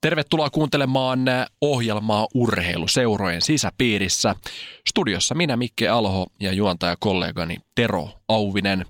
Tervetuloa kuuntelemaan ohjelmaa urheiluseurojen sisäpiirissä. Studiossa minä Mikke Alho ja juontajakollegani Tero Auvinen.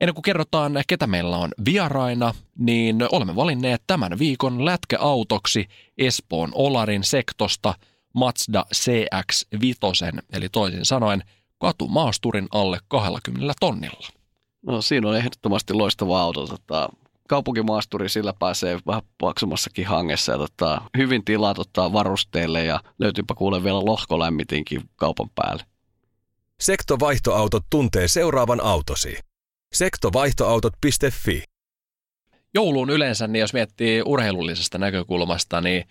Ennen kuin kerrotaan, ketä meillä on vieraina, niin olemme valinneet tämän viikon lätkäautoksi Espoon Olarin sektosta Mazda CX-5, eli toisin sanoen katumaasturin alle 20 tonnilla. No siinä on ehdottomasti loistava auto. Tota, kaupunkimaasturi, sillä pääsee vähän paksummassakin hangessa ja tota, hyvin tilaa tota, varusteille ja löytyypä kuule vielä lohkolämmitinkin kaupan päälle. Sektovaihtoautot tuntee seuraavan autosi. Sektovaihtoautot.fi Jouluun yleensä, niin jos miettii urheilullisesta näkökulmasta, niin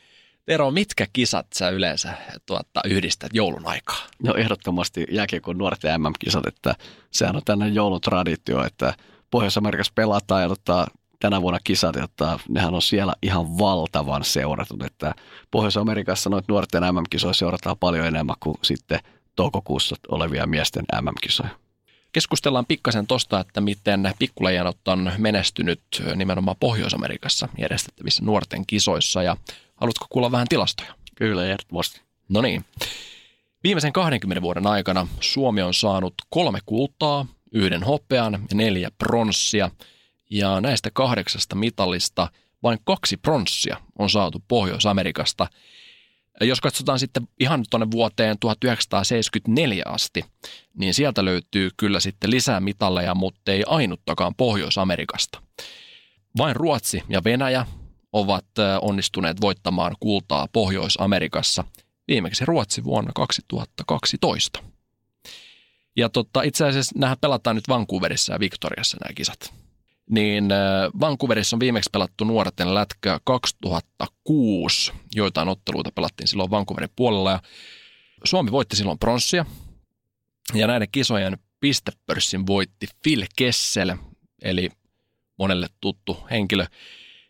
Tero, mitkä kisat sä yleensä tuotta, yhdistät joulun aikaa? No ehdottomasti jääkiekon nuorten MM-kisat, että sehän on tänne joulutraditio, että Pohjois-Amerikassa pelataan ja tota, tänä vuonna kisat, että nehän on siellä ihan valtavan seuratut, että Pohjois-Amerikassa noita nuorten MM-kisoja seurataan paljon enemmän kuin sitten toukokuussa olevia miesten MM-kisoja. Keskustellaan pikkasen tosta, että miten pikkuleijanot on menestynyt nimenomaan Pohjois-Amerikassa järjestettävissä nuorten kisoissa ja haluatko kuulla vähän tilastoja? Kyllä, ehdottomasti. No niin. Viimeisen 20 vuoden aikana Suomi on saanut kolme kultaa, yhden hopean ja neljä pronssia – ja näistä kahdeksasta mitallista vain kaksi pronssia on saatu Pohjois-Amerikasta. Jos katsotaan sitten ihan tuonne vuoteen 1974 asti, niin sieltä löytyy kyllä sitten lisää mitalleja, mutta ei ainuttakaan Pohjois-Amerikasta. Vain Ruotsi ja Venäjä ovat onnistuneet voittamaan kultaa Pohjois-Amerikassa, viimeksi Ruotsi vuonna 2012. Ja totta, itse asiassa nämä pelataan nyt Vancouverissa ja Victoriassa nämä kisat niin äh, Vancouverissa on viimeksi pelattu nuorten lätkä 2006. Joitain otteluita pelattiin silloin Vancouverin puolella ja Suomi voitti silloin pronssia. Ja näiden kisojen pistepörssin voitti Phil Kessel, eli monelle tuttu henkilö.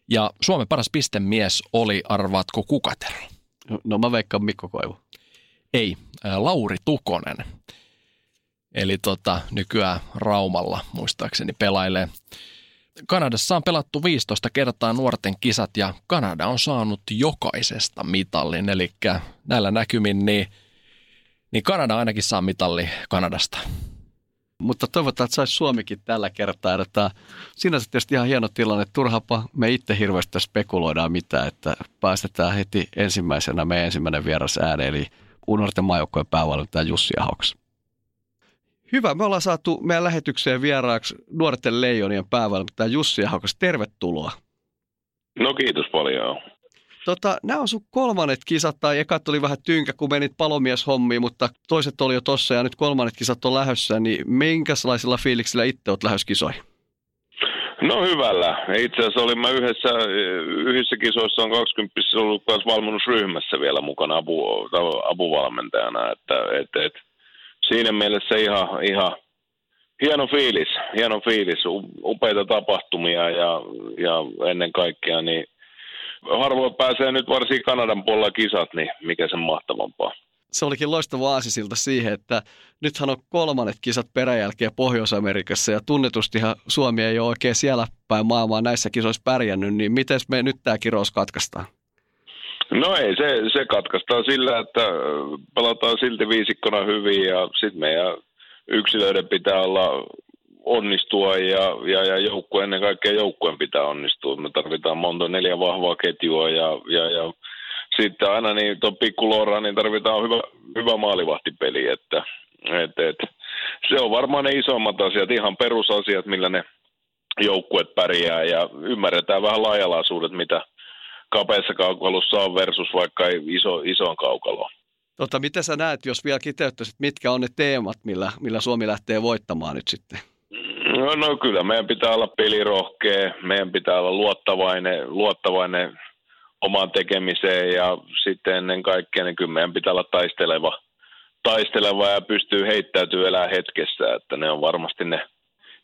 Ja Suomen paras pistemies oli, arvaatko kukatero? No mä veikkaan Mikko Koivu. Ei, äh, Lauri Tukonen. Eli tota, nykyään Raumalla muistaakseni pelailee. Kanadassa on pelattu 15 kertaa nuorten kisat ja Kanada on saanut jokaisesta mitallin. Eli näillä näkymin niin, niin Kanada ainakin saa mitalli Kanadasta. Mutta toivotaan, että saisi Suomikin tällä kertaa. Että sinänsä tietysti ihan hieno tilanne. Turhapa me itse hirveästi spekuloidaan mitä, että päästetään heti ensimmäisenä meidän ensimmäinen vieras ääni, eli unorten maajoukkojen päävalmentaja Jussi Ahoks. Hyvä, me ollaan saatu meidän lähetykseen vieraaksi nuorten leijonien päävalmentaja Jussi Ahokas. Tervetuloa. No kiitos paljon. Tota, nämä on sun kolmannet kisat, tai ekat oli vähän tynkä, kun menit palomieshommiin, mutta toiset oli jo tossa ja nyt kolmannet kisat on lähössä, niin minkälaisilla fiiliksillä itse olet lähes kisoihin? No hyvällä. Itse asiassa olimme yhdessä, yhdessä kisoissa on 20 ollut myös valmennusryhmässä vielä mukana apu, apuvalmentajana, että et, et, siinä mielessä ihan, ihan hieno fiilis, hieno fiilis, upeita tapahtumia ja, ja ennen kaikkea niin harvoin pääsee nyt varsinkin Kanadan puolella kisat, niin mikä sen mahtavampaa. Se olikin loistava aasisilta siihen, että nythän on kolmannet kisat peräjälkeen Pohjois-Amerikassa ja tunnetustihan Suomi ei ole oikein siellä päin maailmaa näissä kisoissa pärjännyt, niin miten me nyt tämä kirous katkaistaan? No ei, se, se katkaistaan sillä, että pelataan silti viisikkona hyvin ja sitten meidän yksilöiden pitää olla onnistua ja, ja, ja joukkue, ennen kaikkea joukkueen pitää onnistua. Me tarvitaan monta neljä vahvaa ketjua ja, ja, ja sitten aina niin tuon pikkulora, niin tarvitaan hyvä, hyvä maalivahtipeli, että et, et, se on varmaan ne isommat asiat, ihan perusasiat, millä ne joukkueet pärjää ja ymmärretään vähän laajalaisuudet, mitä, kapeassa kaukalossa on versus vaikka iso, isoon kaukaloon. Tota, mitä sä näet, jos vielä kiteyttäisit, mitkä on ne teemat, millä, millä Suomi lähtee voittamaan nyt sitten? No, no kyllä, meidän pitää olla pelirohkea, meidän pitää olla luottavainen, luottavainen omaan tekemiseen ja sitten ennen kaikkea niin kyllä meidän pitää olla taisteleva, taisteleva ja pystyy heittäytyy elää hetkessä, että ne on varmasti ne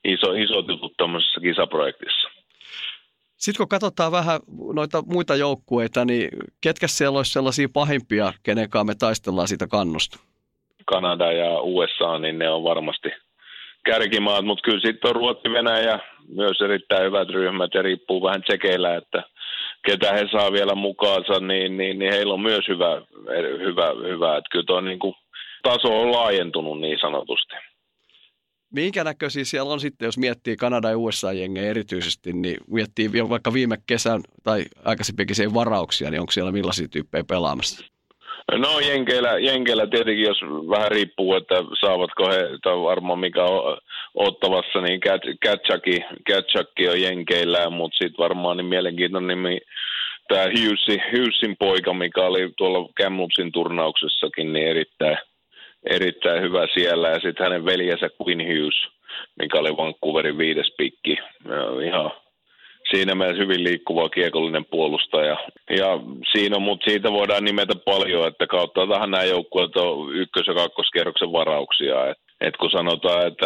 iso, isot jutut tuommoisessa kisaprojektissa. Sitten kun katsotaan vähän noita muita joukkueita, niin ketkä siellä olisi sellaisia pahimpia, kenen kanssa me taistellaan siitä kannusta? Kanada ja USA, niin ne on varmasti kärkimaat, mutta kyllä sitten on Ruotsi, Venäjä, myös erittäin hyvät ryhmät ja riippuu vähän tsekeillä, että ketä he saa vielä mukaansa, niin, niin, niin heillä on myös hyvä, hyvä, hyvä. että kyllä tuo niin taso on laajentunut niin sanotusti. Minkä näköisiä siellä on sitten, jos miettii Kanada ja USA-jengejä erityisesti, niin miettii vaikka viime kesän tai aikaisempikin varauksia, niin onko siellä millaisia tyyppejä pelaamassa? No Jenkeillä, Jenkeillä tietenkin, jos vähän riippuu, että saavatko he, tai varmaan mikä on ottavassa, niin Katchaki, Katchaki on Jenkeillä, mutta sitten varmaan niin mielenkiintoinen nimi tämä Hughesin, Hughesin poika, mikä oli tuolla Kamlupsin turnauksessakin, niin erittäin, erittäin hyvä siellä. Ja sitten hänen veljensä Quinn Hughes, mikä oli Vancouverin viides pikki. Ihan siinä mielessä hyvin liikkuva kiekollinen puolustaja. Ja siinä, mutta siitä voidaan nimetä paljon, että kautta tähän nämä joukkueet on ykkös- ja kakkoskierroksen varauksia. Et, et kun sanotaan, että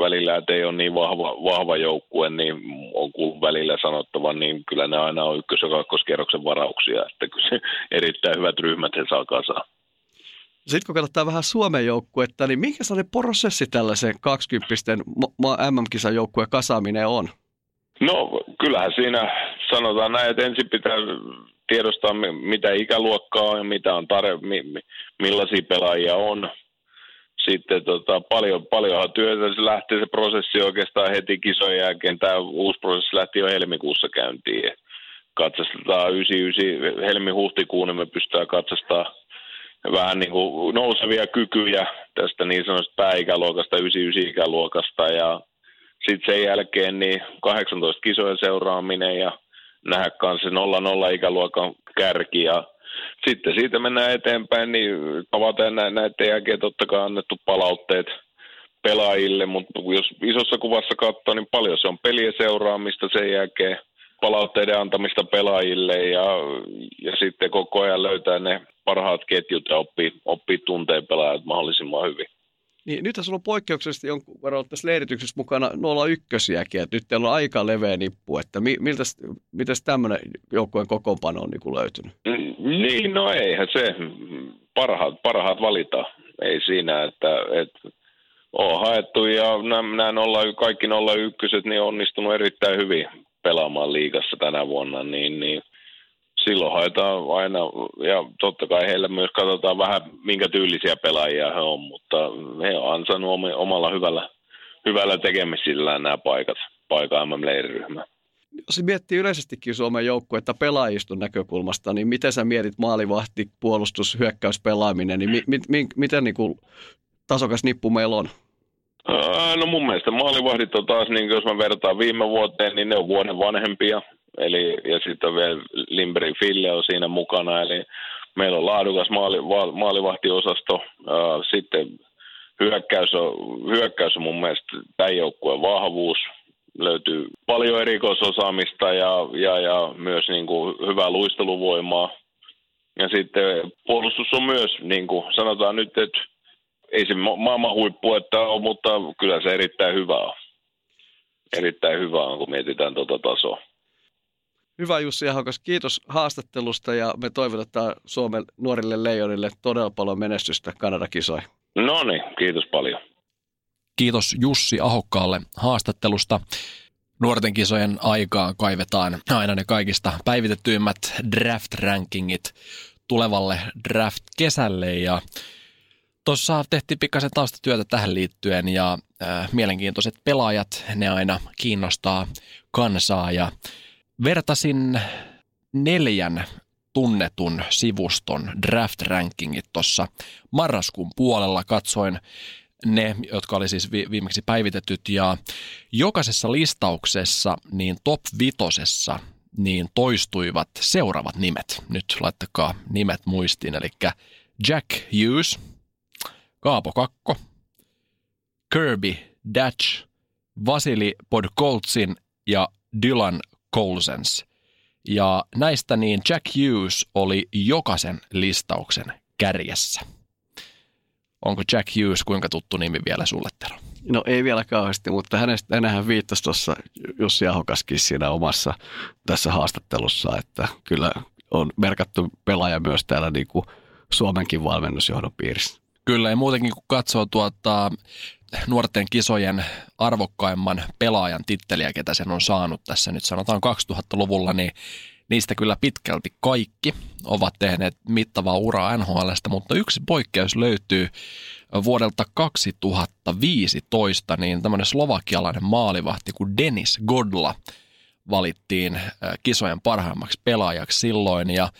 välillä et ei ole niin vahva, vahva joukkue, niin on kuullut välillä sanottava, niin kyllä ne aina on ykkös- ja kakkoskierroksen varauksia. Että kyllä erittäin hyvät ryhmät he saa kasaan. Sitten kun katsotaan vähän Suomen joukkuetta, niin mikä sellainen prosessi tällaisen 20 MM-kisan joukkueen kasaaminen on? No kyllähän siinä sanotaan näin, että ensin pitää tiedostaa, mitä ikäluokkaa on ja mitä on tarve, millaisia pelaajia on. Sitten tota, paljon, paljonhan työtä se lähtee se prosessi oikeastaan heti kisojen jälkeen. Tämä uusi prosessi lähti jo helmikuussa käyntiin. Katsastetaan 99 helmi-huhtikuun, niin me pystytään katsastamaan vähän niin kuin nousevia kykyjä tästä niin sanotusta pääikäluokasta, 99-ikäluokasta ja sitten sen jälkeen niin 18 kisojen seuraaminen ja nähdä kanssa 0-0 ikäluokan kärki. Ja sitten siitä mennään eteenpäin, niin tavataan näiden jälkeen totta kai annettu palautteet pelaajille, mutta jos isossa kuvassa katsoo, niin paljon se on pelien seuraamista sen jälkeen, palautteiden antamista pelaajille ja, ja sitten koko ajan löytää ne parhaat ketjut ja oppii, oppii tunteen pelaajat mahdollisimman hyvin. Niin nyt on poikkeuksellisesti jonkun verran tässä leirityksessä mukana 01 että nyt teillä on aika leveä nippu, että mi, miltä, mitäs tämmöinen joukkueen kokoonpano on niin löytynyt? Niin, no eihän se. Parhaat, parhaat valita. Ei siinä, että, että on haettu ja nämä, nämä kaikki 01 niin on onnistunut erittäin hyvin pelaamaan liigassa tänä vuonna, niin, niin silloin haetaan aina, ja totta kai heillä myös katsotaan vähän, minkä tyylisiä pelaajia he on, mutta he on ansainnut omalla hyvällä, hyvällä tekemisillään nämä paikat, paikan MM-leiriryhmä. Jos miettii yleisestikin Suomen joukkuetta pelaajiston näkökulmasta, niin miten sä mietit maalivahti, puolustus, hyökkäys, pelaaminen, niin mi, mi, mi, miten niin kuin tasokas nippu meillä on? No mun mielestä maalivahdit on taas, niin jos mä vertaan viime vuoteen, niin ne on vuoden vanhempia. Eli, ja sitten on vielä Limberi Fille on siinä mukana, eli meillä on laadukas maali, maalivahtiosasto. Sitten hyökkäys on, hyökkäys on mun mielestä tämän joukkueen vahvuus. Löytyy paljon erikoisosaamista ja, ja, ja myös niin kuin hyvää luisteluvoimaa. Ja sitten puolustus on myös, niin kuin sanotaan nyt, että ei se maailman huippu, että on, mutta kyllä se erittäin hyvä on. Erittäin hyvä on, kun mietitään tuota tasoa. Hyvä Jussi Ahokas, kiitos haastattelusta ja me toivotetaan Suomen nuorille leijonille todella paljon menestystä Kanada-kisoihin. No niin, kiitos paljon. Kiitos Jussi Ahokkaalle haastattelusta. Nuorten kisojen aikaan kaivetaan aina ne kaikista päivitettyimmät draft-rankingit tulevalle draft-kesälle ja Tuossa tehtiin pikkasen taustatyötä tähän liittyen ja äh, mielenkiintoiset pelaajat, ne aina kiinnostaa kansaa ja vertasin neljän tunnetun sivuston draft-rankingit tuossa marraskuun puolella. Katsoin ne, jotka oli siis viimeksi päivitetyt ja jokaisessa listauksessa niin top vitosessa niin toistuivat seuraavat nimet. Nyt laittakaa nimet muistiin, eli Jack Hughes, Kaapo Kakko, Kirby Datch, Vasili Podkoltsin ja Dylan Colsens. Ja näistä niin Jack Hughes oli jokaisen listauksen kärjessä. Onko Jack Hughes kuinka tuttu nimi vielä sulle, Tero? No ei vielä kauheasti, mutta hänestä, hänhän viittasi tuossa Jussi Ahokaskin siinä omassa tässä haastattelussa, että kyllä on merkattu pelaaja myös täällä niin kuin Suomenkin valmennusjohdon piirissä. Kyllä, ja muutenkin kun katsoo tuota nuorten kisojen arvokkaimman pelaajan titteliä, ketä sen on saanut tässä nyt sanotaan 2000-luvulla, niin niistä kyllä pitkälti kaikki ovat tehneet mittavaa uraa NHLstä, mutta yksi poikkeus löytyy vuodelta 2015, niin tämmöinen slovakialainen maalivahti kuin Denis Godla valittiin kisojen parhaimmaksi pelaajaksi silloin ja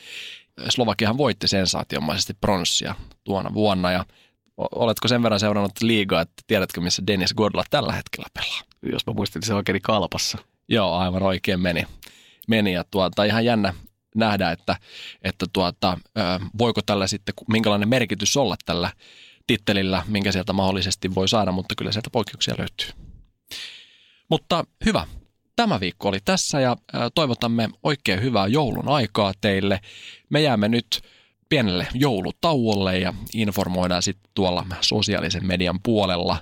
Slovakiahan voitti sensaatiomaisesti pronssia tuona vuonna ja oletko sen verran seurannut liigaa, että tiedätkö missä Dennis Godla tällä hetkellä pelaa? Jos mä muistin, niin se oikein kalpassa. Joo, aivan oikein meni. meni ja tuota, ihan jännä nähdä, että, että tuota, voiko tällä sitten, minkälainen merkitys olla tällä tittelillä, minkä sieltä mahdollisesti voi saada, mutta kyllä sieltä poikkeuksia löytyy. Mutta hyvä, tämä viikko oli tässä ja toivotamme oikein hyvää joulun aikaa teille. Me jäämme nyt pienelle joulutauolle ja informoidaan sitten tuolla sosiaalisen median puolella,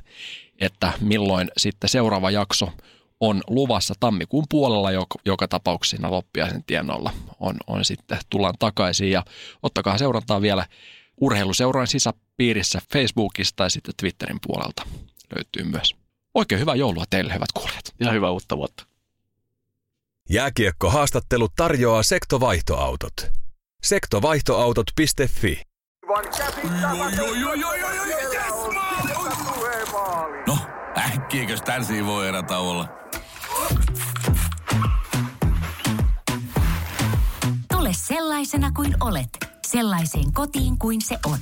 että milloin sitten seuraava jakso on luvassa tammikuun puolella, joka, joka tapauksessa loppiaisen tienoilla on, on sitten, tullaan takaisin ja ottakaa seurantaa vielä urheiluseuran sisäpiirissä Facebookista tai sitten Twitterin puolelta löytyy myös. Oikein hyvää joulua teille, hyvät kuulijat. Ja hyvää uutta vuotta. Jääkiekko-haastattelu tarjoaa sektovaihtoautot. Sektovaihtoautot.fi No, äkkiäkös tän voi erä olla? Tule sellaisena kuin olet, sellaiseen kotiin kuin se on.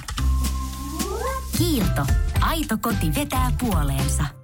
Kiilto. Aito koti vetää puoleensa.